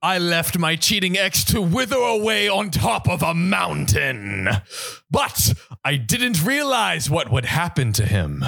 I left my cheating ex to wither away on top of a mountain. But I didn't realize what would happen to him.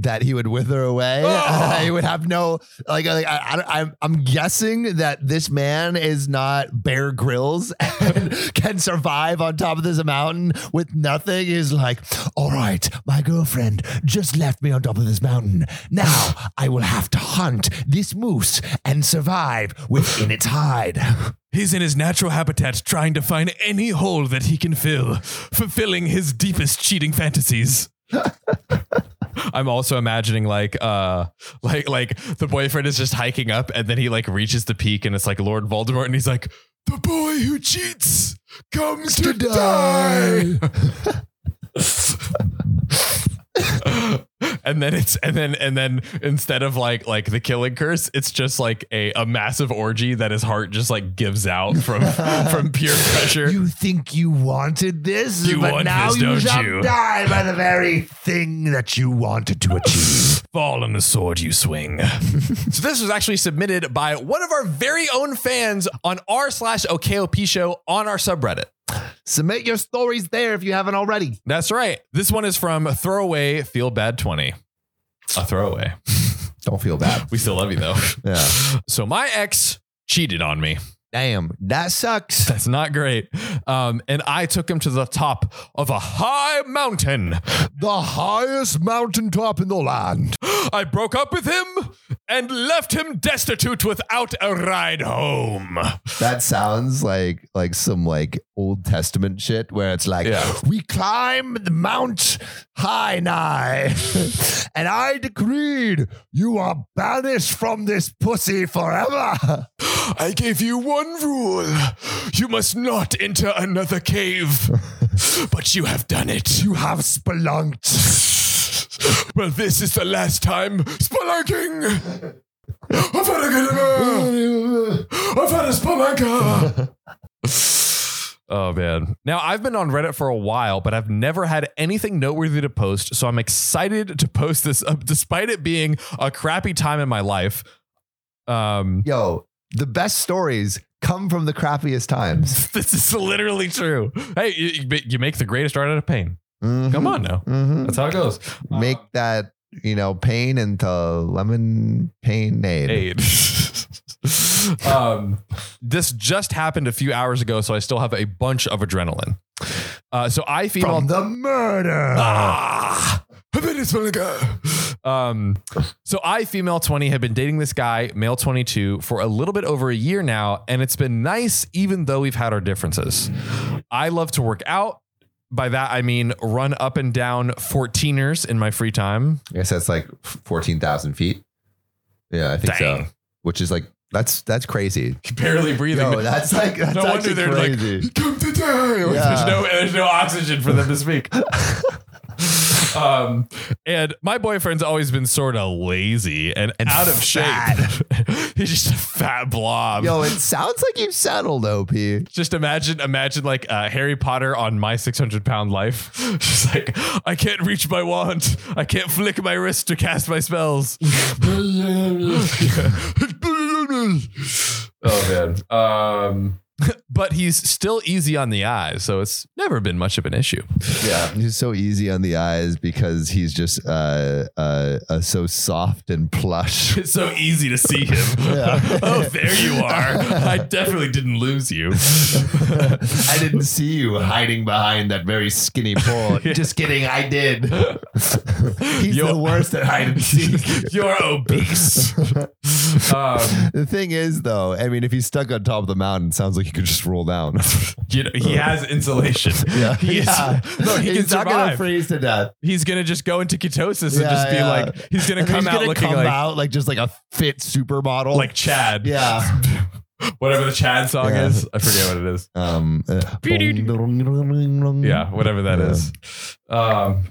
That he would wither away. Oh! he would have no like. like I, I, I'm I'm guessing that this man is not Bear Grylls and can survive on top of this mountain with nothing. Is like, all right, my girlfriend just left me on top of this mountain. Now I will have to hunt this moose and survive within its hide. He's in his natural habitat trying to find any hole that he can fill, fulfilling his deepest cheating fantasies. I'm also imagining like uh like like the boyfriend is just hiking up and then he like reaches the peak and it's like Lord Voldemort and he's like the boy who cheats comes to, die. and then it's and then and then instead of like like the killing curse it's just like a, a massive orgy that his heart just like gives out from from pure pressure You think you wanted this, You but want now this, you don't shall you? die by the very thing that you wanted to achieve. fall on the sword you swing so this was actually submitted by one of our very own fans on r slash okop show on our subreddit Submit your stories there if you haven't already. that's right this one is from throwaway feel bad 20 a throwaway Don't feel bad. we still love you though Yeah. so my ex cheated on me Damn, that sucks. That's not great. Um, and I took him to the top of a high mountain. The highest mountaintop in the land. I broke up with him and left him destitute without a ride home. That sounds like like some like Old Testament shit where it's like Yeah. we climb the Mount High Nigh, and I decreed you are banished from this pussy forever. I gave you one rule you must not enter another cave. But you have done it. You have spelunked. Well, this is the last time spelunking. I've had a good I've had a spelunker. Oh man. Now I've been on Reddit for a while, but I've never had anything noteworthy to post, so I'm excited to post this up despite it being a crappy time in my life. Um Yo, the best stories come from the crappiest times. this is literally true. Hey, you, you make the greatest art out of pain. Mhm. Come on now. Mhm. That's how it goes. Make that you know pain into lemon pain aid. aid. um, this just happened a few hours ago, so I still have a bunch of adrenaline. Uh, so I female From the murder. Ah, I've been this. Um, so I, female 20, have been dating this guy, male 22, for a little bit over a year now, and it's been nice, even though we've had our differences. I love to work out. By that, I mean run up and down 14ers in my free time. I guess that's like fourteen thousand feet. Yeah, I think Dang. so. Which is like that's that's crazy. Barely breathing. Yo, that's like that's no wonder they're crazy. like, come to die. Like, Yeah. There's no there's no oxygen for them to speak. um, and my boyfriend's always been sort of lazy and, And out of fat. shape. He's just a fat blob. Yo, it sounds like you've settled, OP. just imagine, imagine like uh, Harry Potter on my 600 pound life. Just like, I can't reach my wand. I can't flick my wrist to cast my spells. oh man. Um, but he's still easy on the eyes, so it's never been much of an issue. Yeah, he's so easy on the eyes because he's just uh, uh, uh so soft and plush. It's so easy to see him. Yeah. oh, there you are. I definitely didn't lose you. I didn't see you hiding behind that very skinny pole. Just kidding, I did. He's Yo- the worst at hide and seek. You're obese. um, The thing is, though, I mean, if he's stuck on top of the mountain, it sounds like he could just roll down. you know, he has insulation. yeah, He is, yeah. No, he he's can not gonna freeze to death. he's gonna just go into ketosis and Yeah, just be yeah. like, he's gonna come out gonna looking come like out like just like a fit supermodel. like Chad. yeah. Whatever the Chad song Yeah. is, I forget what it is. Um. uh, Yeah, whatever that Yeah. is. Um,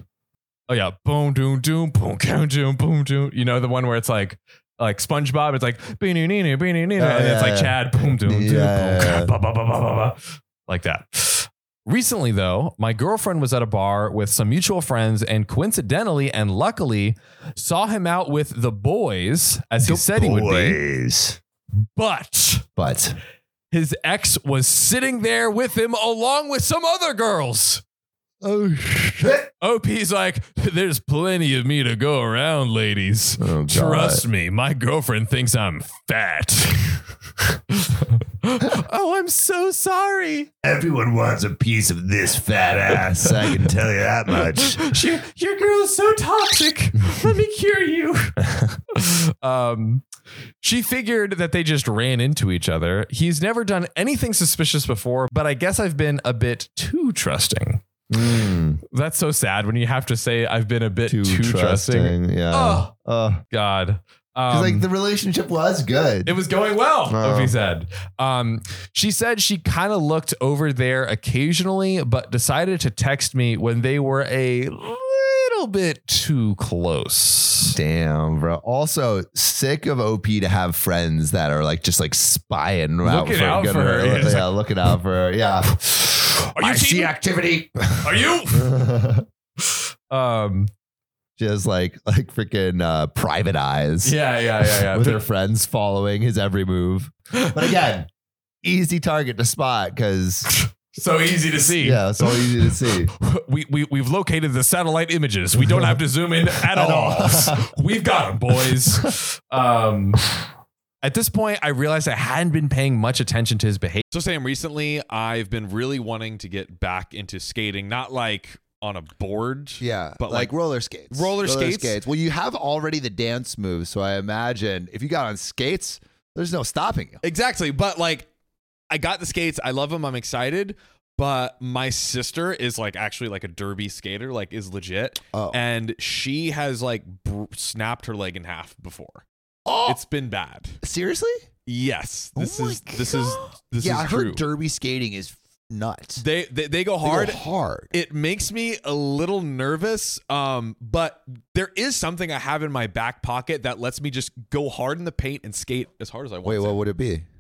oh yeah, boom, doom, doom, boom, doom, doom, boom, doom. You know the one where it's like. Like SpongeBob, it's like beanie neenie beanie neenie, Oh, and it's like. Chad, boom, doom, doom, boom, yeah, yeah. ba, ba, ba, ba, ba, ba, like that. Recently, though, my girlfriend was at a bar with some mutual friends, and coincidentally and luckily, saw him out with the boys, as he said he would be. Boys. But But his ex was sitting there with him along with some other girls. Oh shit! OP's like, there's plenty of me to go around, ladies. Oh, Trust me, my girlfriend thinks I'm fat. oh, I'm so sorry. Everyone wants a piece of this fat ass. I can tell you that much. your, your girl is so toxic. Let me cure you. um, she figured that they just ran into each other. He's never done anything suspicious before, but I guess I've been a bit too trusting. Mm, That's so sad when you have to say I've been a bit too, too, trusting. trusting. Yeah. Oh. Oh. God. Um, like the relationship was good. It was going well, Oh. OP said. Um, she said she kind of looked over there occasionally, but decided to text me when they were a little bit too close. Damn, bro. Also, sick of OP to have friends that are like just like spying out Looking for, out for her, Yeah, yeah. looking out for her. Yeah. Are you I see activity. Are you? Um, just like like freaking uh, private eyes. yeah, yeah, yeah, yeah. with her friends following his every move. But again, easy target to spot because so easy to see. yeah, so easy to see. We, we, we've located the satellite images. We don't have to zoom in at all. We've got them, boys. Um, at this point, I realized I hadn't been paying much attention to his behavior. So Sam, recently I've been really wanting to get back into skating, not like on a board. Yeah, But, like, like, roller skates. roller skates? Well, you have already the dance moves, so I imagine if you got on skates, there's no stopping you. Exactly. But like I got the skates. I love them. I'm excited. But my sister is like actually like a derby skater, like is legit. Oh, And she has like br- snapped her leg in half before. Oh It's been bad. seriously? Yes. This Oh is this is this yeah, I is true. heard derby skating is nuts. they, they they go They go hard. hard. it makes me a little nervous um but there is something i have in my back pocket that lets me just go hard in the paint and skate as hard as i want Wait, to. what would it be?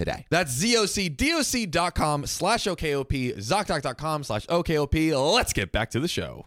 today. That's zocdoc.com slash OKOP, ZocDoc.com slash OKOP. Let's get back to the show.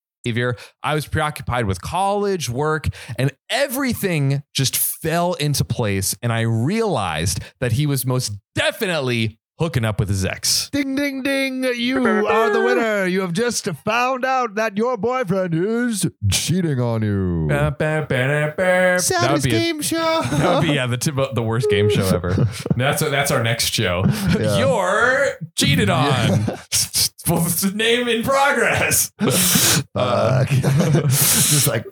Behavior. I was preoccupied with college, work, and everything just fell into place. And I realized that he was most definitely hooking up with his ex. Ding, ding, ding. You are the winner. You have just found out that your boyfriend is cheating on you. Saddest be a- game show. That would be yeah, the tip, the worst game show ever. That's that's our next show. Yeah. You're cheated on. well, it's a name in progress. Uh, just like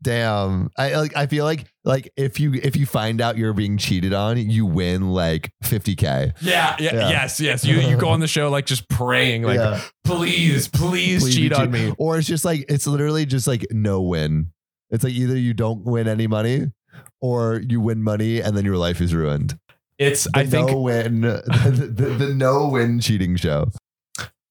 damn i like i feel like like if you if you find out you're being cheated on you win like 50k yeah, yeah, Yeah. yes, yes. You you go on the show like just praying, like Yeah. please, please, Please cheat on me. or it's just like it's literally just like no win it's like either you don't win any money or you win money and then your life is ruined It's the I think no win the, the, the no win cheating show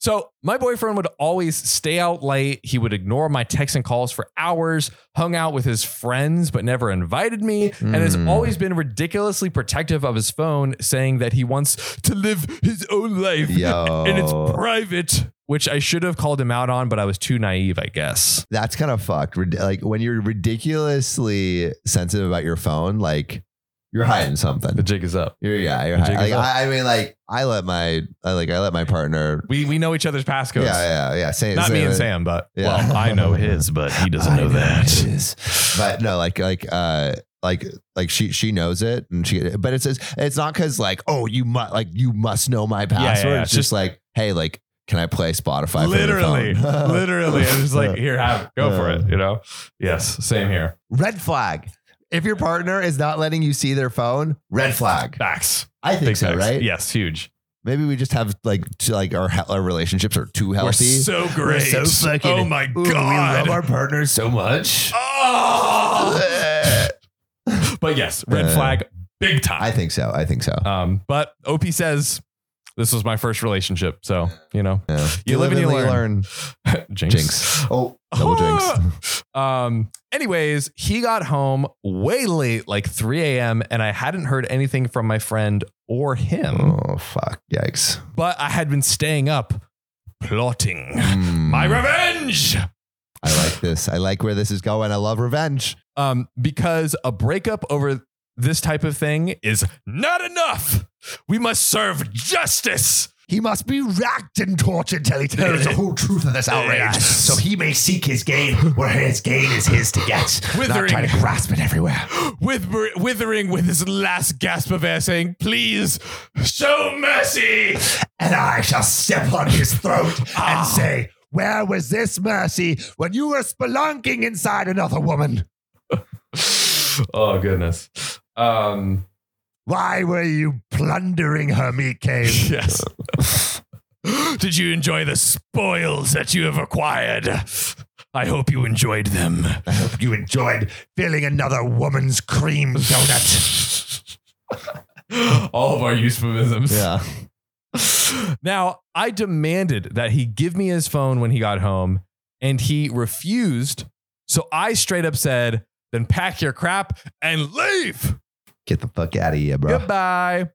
So my boyfriend would always stay out late. He would ignore my texts and calls for hours, hung out with his friends, but never invited me, and has Mm. always been ridiculously protective of his phone, saying that he wants to live his own life Yo. and it's private, which I should have called him out on, but I was too naive, I guess. that's kind of fucked like when you're ridiculously sensitive about your phone like you're hiding something. The jig is up. You're, yeah, you're hiding. Like. I, I mean, like I let my, I like I let my partner. We we know each other's passcodes. Yeah, yeah, yeah. Same, Not me and Sam, but Yeah. well, I know his, but he doesn't I know that. his. But no, like like uh like like she she knows it and she but it says it's not because like oh you must like you must know my yeah, password. yeah. It's just like hey like can I play Spotify? Literally, from your phone? literally, it's just like here, have it, go for it. You know. Yes, same here. red flag. If your partner is not letting you see their phone, red flag. Facts. I think Big so, facts. right? Yes, huge. Maybe we just have like t- like our our relationships are too healthy. We're so great. so fucking- oh my Ooh, god. we love our partners so much. Oh! but yes, red Uh, flag, big time. I think so. I think so. um, but OP says this was my first relationship, so you know, Yeah. you live and you and learn. jinx. Jinx. Oh, double jinx. Um. Anyways, he got home way late, like 3 a.m., and I hadn't heard anything from my friend or him. Oh fuck! Yikes! But I had been staying up, plotting Mm, my revenge. I like this. I like where this is going. I love revenge. Um, because a breakup over this type of thing is not enough. We must serve justice. He must be racked and tortured till he tells the whole truth of this outrage, Yes. so he may seek his gain where his gain is his to get, not Withering. try to grasp it everywhere. With withering with his last gasp of air, saying, "Please show mercy." And I shall step on his throat Ah. and say, "Where was this mercy when you were spelunking inside another woman? oh goodness. Um. Why were you plundering her meat cave?" Yes. Did you enjoy the spoils that you have acquired? I hope you enjoyed them. I hope you enjoyed filling another woman's cream donut. All of our euphemisms. Yeah. Now, I demanded that he give me his phone when he got home, and he refused. So I straight up said, then pack your crap and leave. Get the fuck out of here, bro. Goodbye.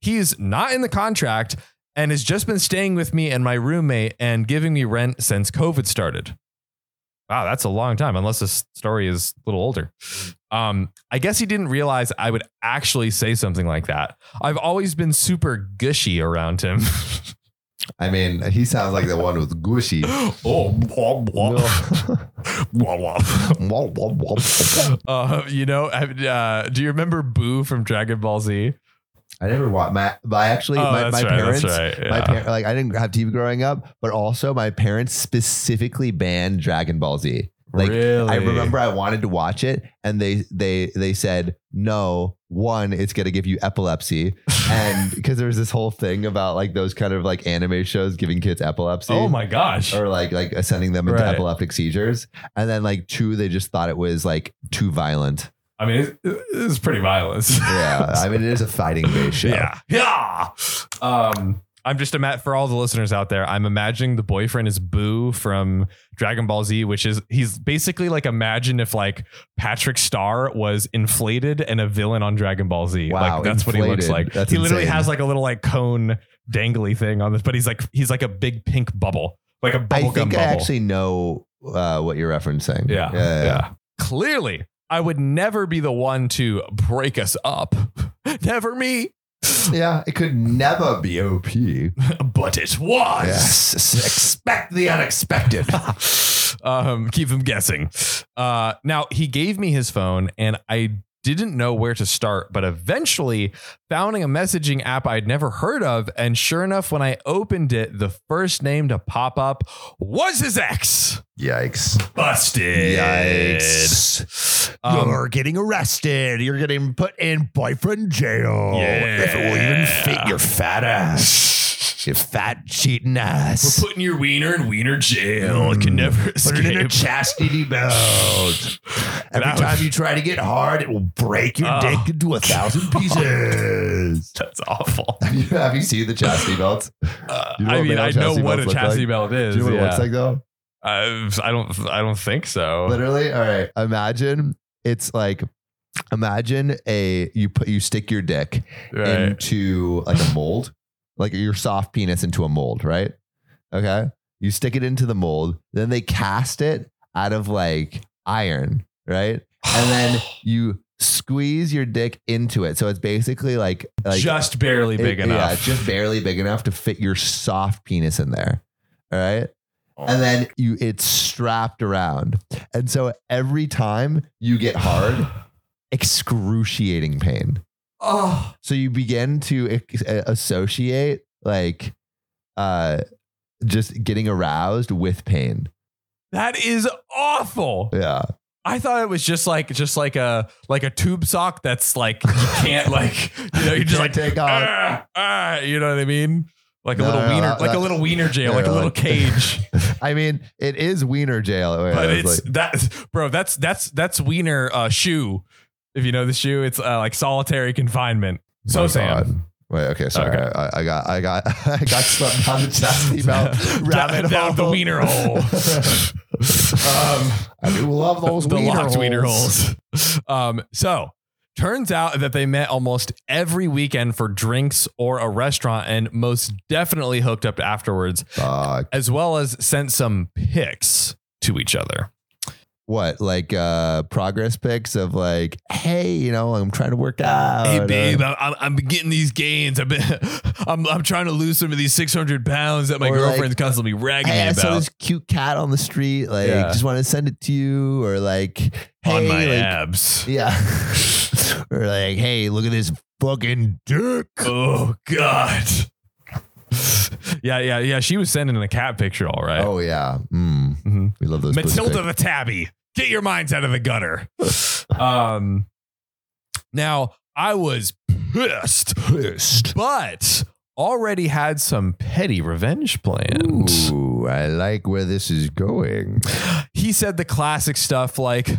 He's not in the contract and has just been staying with me and my roommate and giving me rent since COVID started. Wow, that's a long time, unless this story is a little older. Um, I guess he didn't realize I would actually say something like that. I've always been super gushy around him. I mean, he sounds like the one with gushy. oh, womp, womp. Womp, womp. uh, you know, uh, do you remember Boo from Dragon Ball Z? I never watched my, I actually, Oh, my, my right, parents, right, my par- like, I didn't have TV growing up, but also my parents specifically banned Dragon Ball Z. Like, really? I remember I wanted to watch it, and they they they said no. One, it's gonna give you epilepsy, and because there was this whole thing about like those kind of like anime shows giving kids epilepsy. Oh my gosh. Or like like sending them into Right. epileptic seizures, and then like two, they just thought it was like too violent. I mean, it, it's pretty violent. Yeah, I mean it is a fighting based show. Yeah. Yeah. Um, I'm just ima- for all the listeners out there. I'm imagining the boyfriend is Boo from Dragon Ball Z, which is he's basically like imagine if like Patrick Star was inflated and a villain on Dragon Ball Z. Wow, like that's what he looks like. That's he literally insane. has like a little like cone dangly thing on this, but he's like he's like a big pink bubble, like a bubble I think I bubble. actually know uh, what you're referencing. Yeah, yeah, yeah. Clearly, I would never be the one to break us up. never me. Yeah, It could never be OP. But it was. Yes, expect the unexpected. um, keep him guessing. Uh, now he gave me his phone, and I didn't know where to start, but eventually founding a messaging app I'd never heard of, and sure enough, when I opened it, the first name to pop up was his ex. Yikes! Busted. Yikes! Um, You're getting arrested. You're getting put in boyfriend jail. Yeah. If it will even fit your fat ass. Your fat cheating ass. We're putting your wiener in wiener jail. It can never escape. Put it in a chastity belt. Every That time was- you try to get hard, it will break your Oh. dick into a thousand pieces. That's awful. have, you, you seen the chastity belts? Uh, You know I what mean, male I know chastity what a belts look chastity belt is. Do you know what it looks like though? I, I don't. I don't think so. Literally, all right. Imagine it's like, imagine a you put you stick your dick Right. into like a mold, like your soft penis into a mold, right? Okay. You stick it into the mold, then they cast it out of like iron, right? And then you squeeze your dick into it. So it's basically like like just barely it- big Yeah, enough. it's just barely big enough to fit your soft penis in there. All right. Oh. And then you it's strapped around. And so every time you get hard, excruciating pain. Oh, So you begin to uh, associate like uh just getting aroused with pain. that is awful. Yeah. I thought it was just like just like a like a tube sock that's like you can't like you know you just like take off. ah, ah, you know what I mean like a No, little no, wiener like a little wiener jail like a little like- cage I mean, it is wiener jail. but It's it's like- that bro that's that's that's wiener uh, shoe if you know the shoe it's uh, like solitary confinement so My Sam God. Wait, okay, sorry. Okay. I, I got, I got, I got swept down the chastity belt down, rabbit down the hole. wiener hole um I do love those the wiener locked wiener holes. holes. Um, so turns out that they met almost every weekend for drinks or a restaurant and most definitely hooked up afterwards, Fuck. as well as sent some pics to each other. What like uh progress pics of like hey you know i'm trying to work out Hey uh, babe, I'm, I'm- I'm getting these gains. I've been, I'm, I'm trying to lose some of these 600 pounds that my Or like, girlfriend's constantly ragging hey, me I saw about this cute cat on the street. Like, Yeah. just want to send it to you, or like, hey, on my like, abs. yeah, or like, hey, look at this fucking dick. Oh God. yeah, yeah, yeah. She was sending a cat picture, all right. Oh yeah, mm, Mhm. we love those. Matilda the Tabby. Get your minds out of the gutter. um now I was pissed, Pissed. but already had some petty revenge planned. Ooh, I like where this is going. He said the classic stuff like,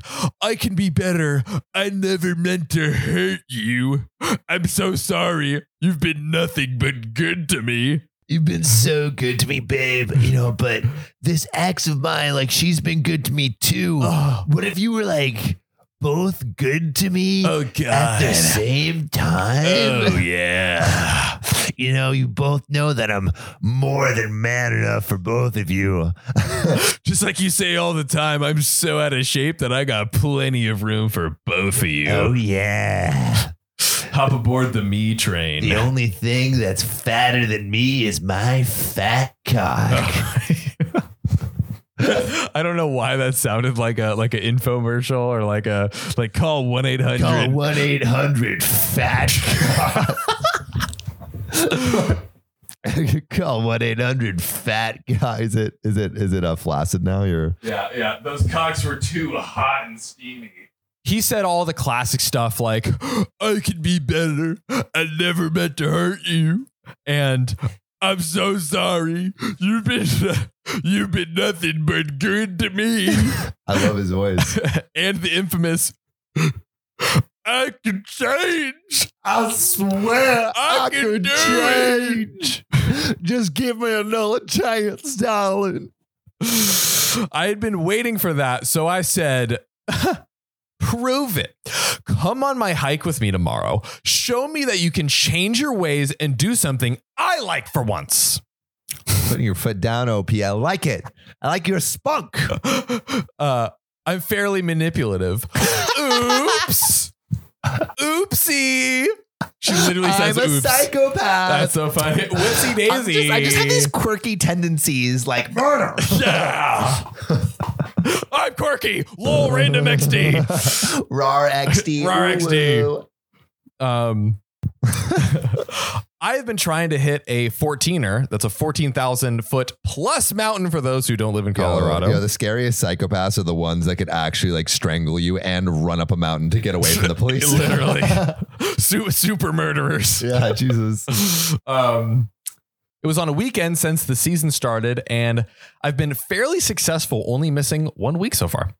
I can be better. I never meant to hurt you. I'm so sorry. You've been nothing but good to me. You've been mm-hmm. so good to me, babe. You know, but this ex of mine, like, she's been good to me too. Oh, What if you were like both good to me oh God. at the same time? Oh, yeah. You know, you both know that I'm more than man enough for both of you. Just like you say all the time, I'm so out of shape that I got plenty of room for both of you. oh, yeah. Hop aboard the me train. The only thing that's fatter than me is my fat cock. I don't know why that sounded like a like an infomercial or like a like call one eight Call 1 800 fat cock. Call 1 800 fat guy. Is it, is it, is it uh, flaccid now? You're. Yeah, yeah. Those cocks were too hot and steamy. He said all the classic stuff like, I could be better. I never meant to hurt you. And I'm so sorry. You've been you've been nothing but good to me. I love his voice. and the infamous I can change. I swear I can do it. Just give me another chance, darling. I had been waiting for that, so I said, Prove it. Come on my hike with me tomorrow. Show me that you can change your ways and do something I like for once. Putting your foot down, OP. I like it. I like your spunk. Uh, I'm fairly manipulative. Oops. Oopsie. She literally says, I'm says a oops. psychopath. That's so funny. Whoopsie I'm daisy. just- I just have these quirky tendencies like murder. Yeah. I'm quirky. Lol random XD. RAR XD. RAR XD. Um, I have been trying to hit a 14er. That's a 14,000 foot plus mountain for those who don't live in Colorado. Yo, yo, the scariest psychopaths are the ones that could actually like strangle you and run up a mountain to get away from the police. Literally. Su- super murderers. yeah, Jesus. Um, it was on a weekend since the season started, and I've been fairly successful, only missing one week so far.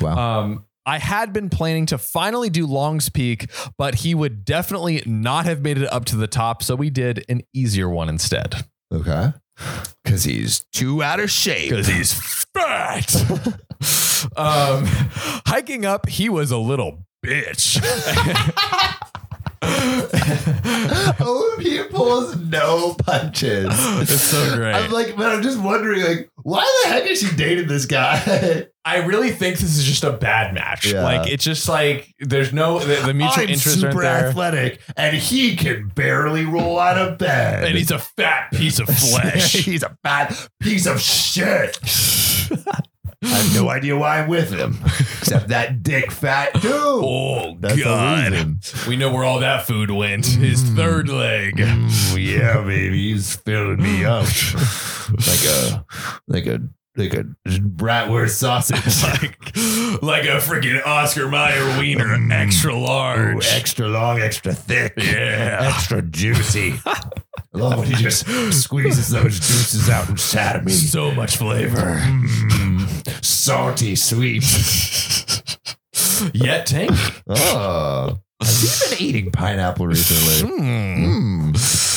Wow. Um, I had been planning to finally do Long's Peak, but he would definitely not have made it up to the top, so we did an easier one instead. Okay. Because he's too out of shape. Because he's fat. um, hiking up, he was a little bitch. OP pulls no punches. It's so great. I'm like, but I'm just wondering, like, why the heck is she dating this guy? I really think this is just a bad match. Yeah. Like it's just like there's no the, the mutual I'm interests aren't super there. athletic, and he can barely roll out of bed. And he's a fat piece of flesh. he's a bad piece of shit. I have no idea why I'm with him, except that dick fat dude. oh That's the god. reason. We know where all that food went. His third leg. Mm, yeah, baby, he's filling me up like a like a like a bratwurst sausage. like, like a freaking Oscar Mayer wiener, extra large. Ooh, extra long, extra thick, Yeah. extra juicy. I love when he just squeezes those juices out inside of me. so much flavor. Mm, salty, sweet. Yet tangy. Oh, have you been eating pineapple recently? Hmm. Mm.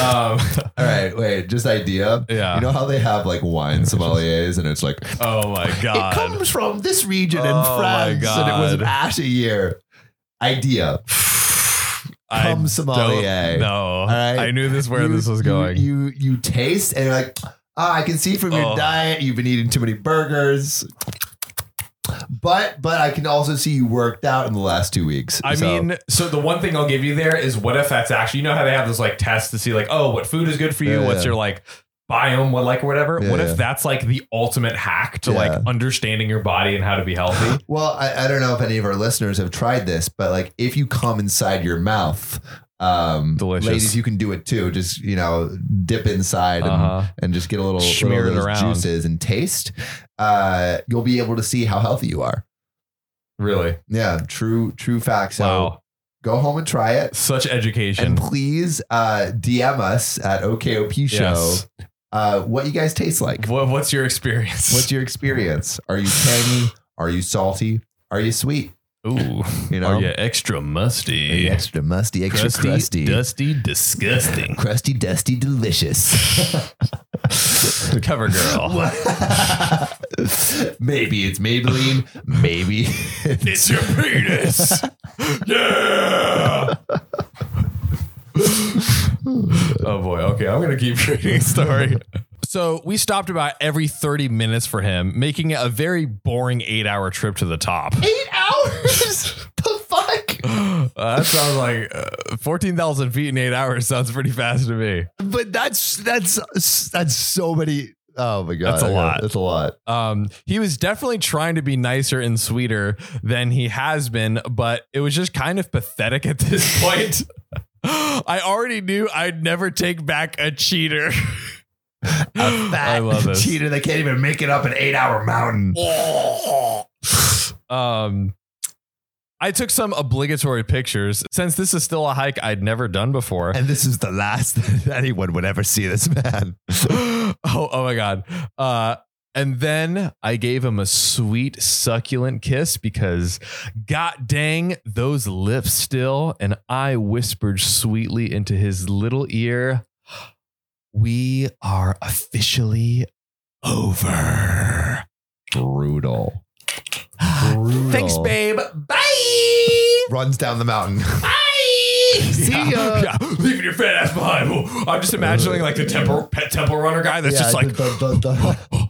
Um, All right, wait, just idea. Yeah. You know how they have like wine sommeliers and it's like, oh my God. it comes from this region in Oh my France and it was ash a year. Idea. I Come sommelier. don't know. right. I knew this where You- this was going. You, you taste and you're like, ah, I can see from your Oh. diet you've been eating too many burgers. But but I can also see you worked out in the last two weeks. I So- mean, so the one thing I'll give you there is what if that's actually you know how they have those like tests to see like oh what food is good for you Yeah, what's yeah. your like biome what like or whatever Yeah, what yeah. if that's like the ultimate hack to Yeah. like understanding your body and how to be healthy Well, I, I don't know if any of our listeners have tried this, but like if you come inside your mouth, um, Delicious. ladies, you can do it too. Just you know, dip inside and, Uh-huh. and just get a little Smear it around. juices and taste. Uh, you'll be able to see how healthy you are. really Yeah, true, true fact. So wow go home and try it. such education And please uh, DM us at OKOP Show Yes. Uh, what you guys taste like. what, what's your experience What's your experience? Are you tangy? Are you salty? Are you sweet? ooh You know? are you extra Are musty you extra musty, extra crusty, crusty, dusty disgusting crusty, dusty, delicious. cover girl maybe it's Maybelline. Maybe it's your penis yeah oh boy. Okay, I'm gonna keep reading the story. So we stopped about every 30 minutes for him, making it a very boring eight-hour trip to the top. eight hours. the fuck? Uh, that sounds like uh, 14,000 feet in eight hours. Sounds pretty fast to me. But that's that's that's so many. Oh my god, That's a lot. That's a lot. Um, he was definitely trying to be nicer and sweeter than he has been, but it was just kind of pathetic at this point. I already knew I'd never take back a cheater. A fat I love this. cheater that can't even make it up an eight-hour mountain. um, I took some obligatory pictures since this is still a hike I'd never done before. And this is the last that anyone would ever see this man. oh, oh my god. Uh, and then I gave him a sweet, succulent kiss because, god dang, those lips still. And I whispered sweetly into his little ear, We are officially over. Brutal. Brutal. Thanks, babe. Bye. Runs down the mountain. Bye. See ya. Yeah, leaving your fat ass behind. I'm just imagining like the temple pet temple runner guy that's just like the, the, the,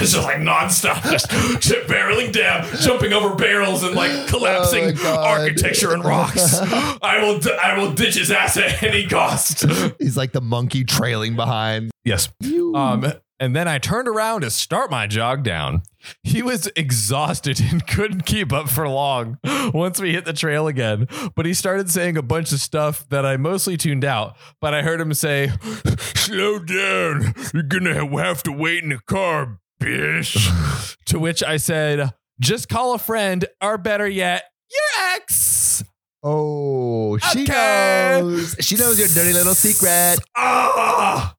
it's just like nonstop, just, just barreling down, jumping over barrels and like collapsing Oh architecture and rocks. I will, d- I will ditch his ass at any cost. he's like the monkey trailing behind. Yes. Um, and then I turned around to start my jog down. He was exhausted and couldn't keep up for long once we hit the trail again. But he started saying a bunch of stuff that I mostly tuned out. But I heard him say, Slow down. You're going to have to wait in the car, bitch. to which I said, Just call a friend, or better yet, your ex. Oh, she Okay. knows. She knows your dirty little secret. Ah,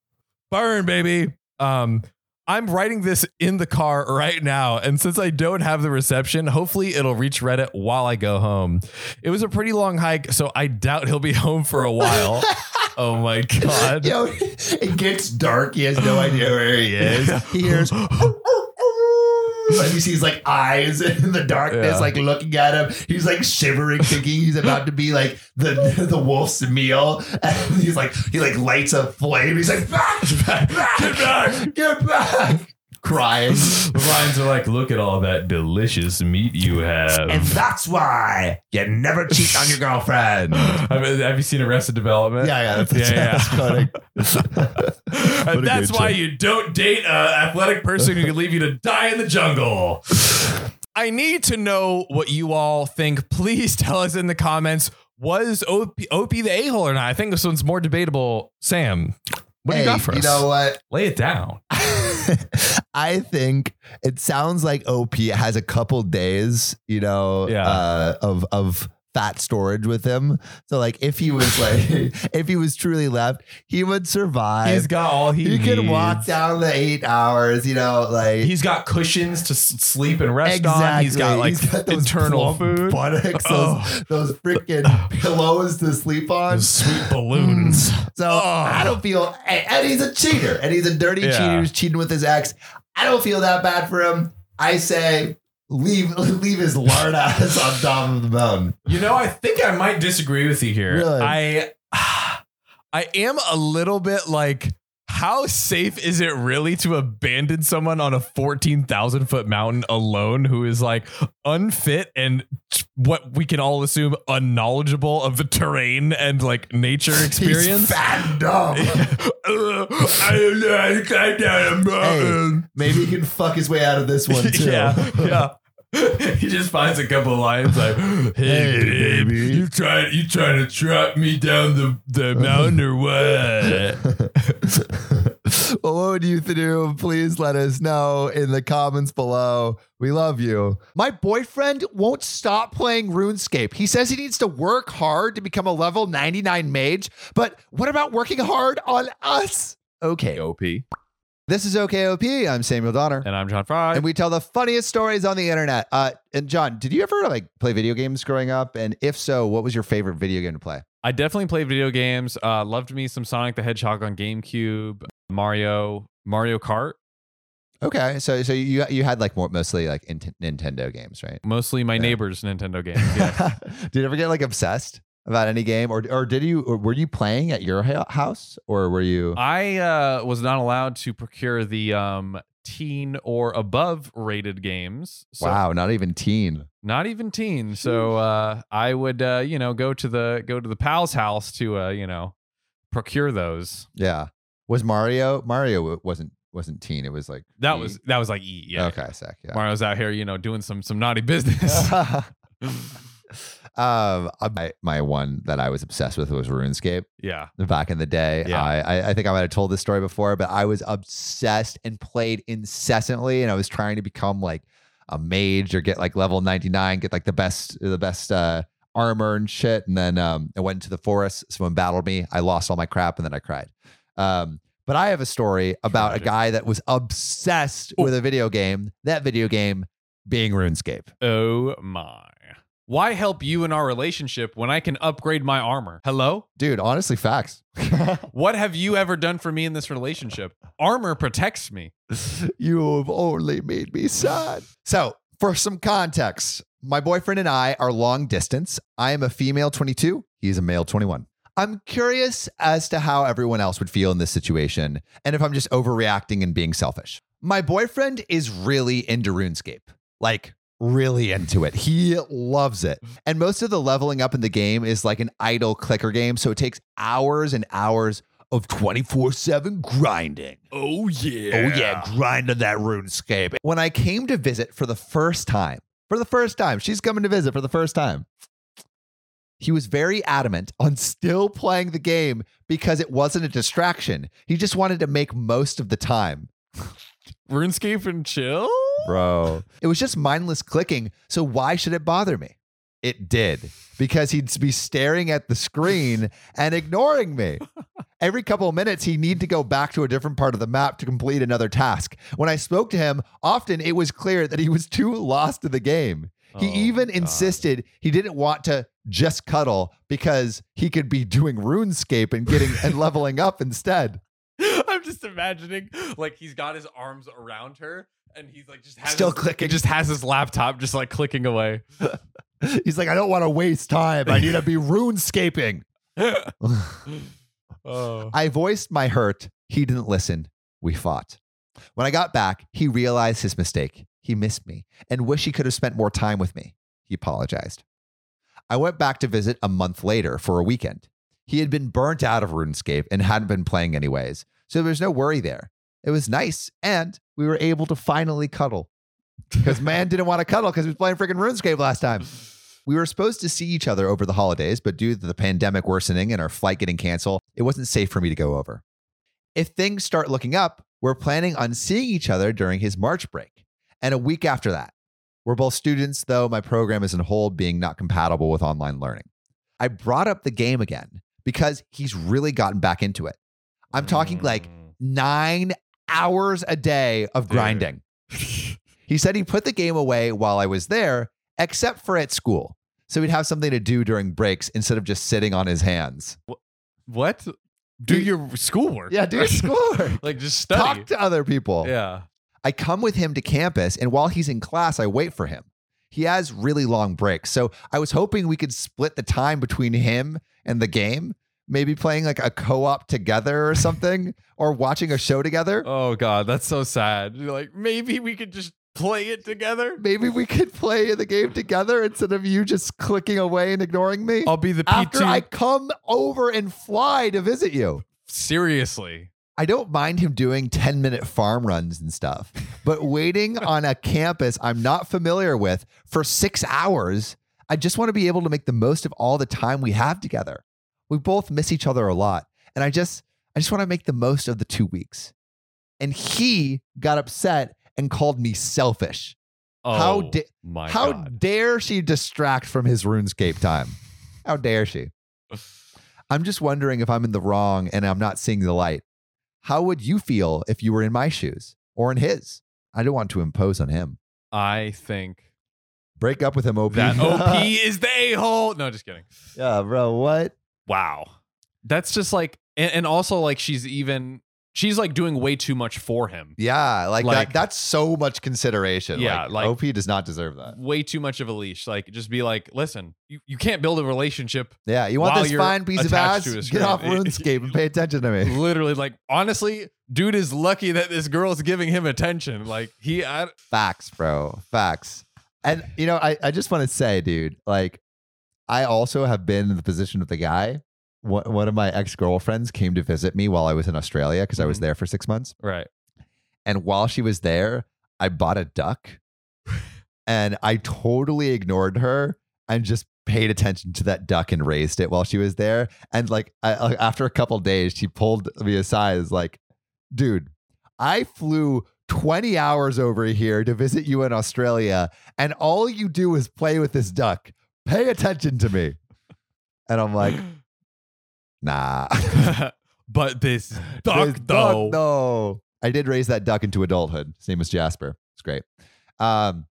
burn, baby. Um, I'm writing this in the car right now, and since I don't have the reception, hopefully it'll reach Reddit while I go home. It was a pretty long hike, so I doubt he'll be home for a while. oh my god. Yo, it gets dark. He has no idea where he is. He hears. Like you see his like eyes in the darkness, Yeah. like looking at him. He's like shivering, thinking he's about to be like the the wolf's meal. And he's like he like lights a flame. He's like back, back, get back, get back, crying. The lions are like, look at all that delicious meat you have. And that's why you never cheat on your girlfriend. yeah, have, have you seen Arrested Development? yeah, that's, Yeah, yeah. that's funny. And that's why show. you don't date an athletic person who can leave you to die in the jungle. I need to know what you all think. Please tell us in the comments. Was OP, OP the a hole or not? I think this one's more debatable. Sam, what do you got for us? You know what? Lay it down. I think it sounds like OP has a couple days, you know, Yeah. uh, of of fat storage with him. So like if he was like if he was truly left, he would survive. He's got all he, he could walk down the eight hours, you know, like He's got cushions to sleep and rest on. He's got like He's got those internal food. buttocks, Oh. those, those freaking pillows to sleep on. Those sweet balloons. So Oh. I don't feel, and and he's a cheater, and he's a dirty Yeah. cheater who's cheating with his ex. I don't feel that bad for him. I say leave leave his lard ass on top of the mountain. You know, I think I might disagree with you here. Really? I I am a little bit like how safe is it really to abandon someone on a 14,000 foot mountain alone who is like unfit and what we can all assume unknowledgeable of the terrain and like nature experience? He's fat dumb. I don't know how to climb down a mountain. Maybe he can fuck his way out of this one too. yeah, yeah. he just finds a couple lines like, "Hey, Hey, babe, baby." you trying you trying to trap me down the, the mountain or what?" well, what would you do? Please let us know in the comments below. We love you. My boyfriend won't stop playing RuneScape. He says he needs to work hard to become a level 99 mage, but what about working hard on us? Okay. OP, This is OKOP. I'm Samuel Donner. and I'm John Frye. And we tell the funniest stories on the internet. Uh, and John, did you ever like play video games growing up? And if so, what was your favorite video game to play? I definitely played video games. Uh, loved me some Sonic the Hedgehog on GameCube, Mario, Mario Kart. Okay, so so you you had like more mostly like int- Nintendo games, right? Mostly my Yeah. neighbor's Nintendo games. Yeah. did you ever get like obsessed about any game, or or did you or were you playing at your house, or were you? I uh, was not allowed to procure the um, teen or above rated games. So wow, not even teen. not even teen. So uh, I would, uh, you know, go to the go to the pal's house to, uh, you know, procure those. Yeah, was Mario? Mario wasn't wasn't teen. It was like That E. was that was like E. Yeah. okay, sick. Yeah. Mario's out here, you know, doing some some naughty business. um, uh, my my one that I was obsessed with was RuneScape. yeah. back in the day. Yeah. I, I I think I might have told this story before, but I was obsessed and played incessantly, and I was trying to become like a mage or get like level ninety nine, get like the best the best uh, armor and shit. And then um, I went into the forest. Someone battled me. I lost all my crap, and then I cried. Um, but I have a story about Tragic. a guy that was obsessed Oh. with a video game. That video game being RuneScape. Oh my. Why help you in our relationship when I can upgrade my armor? Hello? Dude, honestly, facts. What have you ever done for me in this relationship? Armor protects me. you have only made me sad. So, for some context, my boyfriend and I are long distance. I am a female 22, he's a male 21. I'm curious as to how everyone else would feel in this situation and if I'm just overreacting and being selfish. My boyfriend is really into RuneScape. Like, really into it. He loves it. And most of the leveling up in the game is like an idle clicker game. So it takes hours and hours of 24 7 grinding. Oh yeah. Oh yeah, grinding that RuneScape. When I came to visit for the first time, for the first time, she's coming to visit for the first time. He was very adamant on still playing the game because it wasn't a distraction. He just wanted to make most of the time. RuneScape and chill? Bro. It was just mindless clicking, so why should it bother me? It did because he'd be staring at the screen and ignoring me. Every couple of minutes, he'd need to go back to a different part of the map to complete another task. When I spoke to him, often it was clear that he was too lost to the game. He Oh, even God. insisted he didn't want to just cuddle because he could be doing RuneScape and getting and leveling up instead. I'm just imagining like he's got his arms around her, and he's like just has Still his, clicking. He just has his laptop just like clicking away. He's like, I don't want to waste time. I need to be runescaping. oh. I voiced my hurt. He didn't listen. We fought. When I got back, he realized his mistake. He missed me and wished he could have spent more time with me. He apologized. I went back to visit a month later for a weekend. He had been burnt out of RuneScape and hadn't been playing anyways, so there's no worry there. It was nice, and we were able to finally cuddle. Because man didn't want to cuddle because he was playing freaking RuneScape last time. We were supposed to see each other over the holidays, but due to the pandemic worsening and our flight getting canceled, it wasn't safe for me to go over. If things start looking up, we're planning on seeing each other during his March break and a week after that. We're both students, though my program is in hold being not compatible with online learning. I brought up the game again because he's really gotten back into it. I'm talking like Mm. nine hours a day of grinding. he said he put the game away while I was there, except for at school. So he'd have something to do during breaks instead of just sitting on his hands. What? Do Dude- your schoolwork. Yeah, do your schoolwork. like just study. Talk to other people. yeah. I come with him to campus, and while he's in class, I wait for him. He has really long breaks. So I was hoping we could split the time between him and the game, maybe playing like a co op together or something, or watching a show together. Oh god, that's so sad. You're like maybe we could just play it together. Maybe we could play the game together instead of you just clicking away and ignoring me. I'll be the After P2. I come over and fly to visit you. Seriously. I don't mind him doing 10 minute farm runs and stuff, but waiting on a campus I'm not familiar with for six hours, I just want to be able to make the most of all the time we have together. We both miss each other a lot. And I just, I just want to make the most of the two weeks. And he got upset and called me selfish. Oh How da- my How god. dare she distract from his RuneScape time? How dare she? I'm just wondering if I'm in the wrong and I'm not seeing the light. How would you feel if you were in my shoes or in his? I don't want to impose on him. I think Break up with him, OP. that OP is the a hole. No, just kidding. yeah, bro. What? Wow. That's just like, and, and also like she's even, she's like doing way too much for him. Yeah, like, Like- that. That's so much consideration. Yeah, like, like- OP does not deserve that. Way too much of a leash. Like, just be like, listen, you, you can't build a relationship. Yeah, you want While this fine piece of ass? Get off RuneScape and pay attention to me. Literally, like, honestly, dude is lucky that this girl is giving him attention. Like, he, I, Facts, bro. Facts. And you know, I, I just want to say, dude, like I also have been in the position of the guy. One, of my ex-girlfriends came to visit me while I was in Australia because I was Mhm. there for six months. right. And while she was there, I bought a duck and I totally ignored her and just paid attention to that duck and raised it while she was there. And like I, after a couple days, she pulled me aside. And is like, dude, I flew 20 hours over here to visit you in Australia, and all you do is play with this duck. Pay attention to me. And I'm like, nah. but this duck, This though. no. I did raise that duck into adulthood. His name was Jasper. It's great. Um,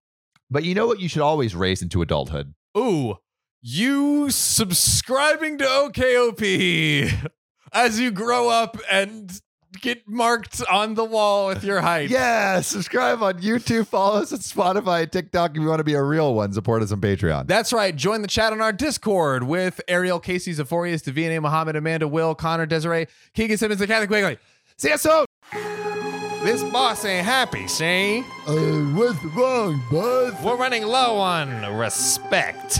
but you know what you should always raise into adulthood? Ooh, you subscribing to OKOP as you grow up and get marked on the wall with your height. Yeah, subscribe on YouTube, follow us on Spotify TikTok if you want to be a real one. Support us on Patreon. That's right. Join the chat on our Discord with Ariel, Casey, Zephorius, Davina, Muhammad, Amanda, Will, Connor, Desiree, Keegan Simmons, and Kathy Quigley. See you soon. This boss ain't happy, see? Uh, what's wrong, bud? We're running low on respect.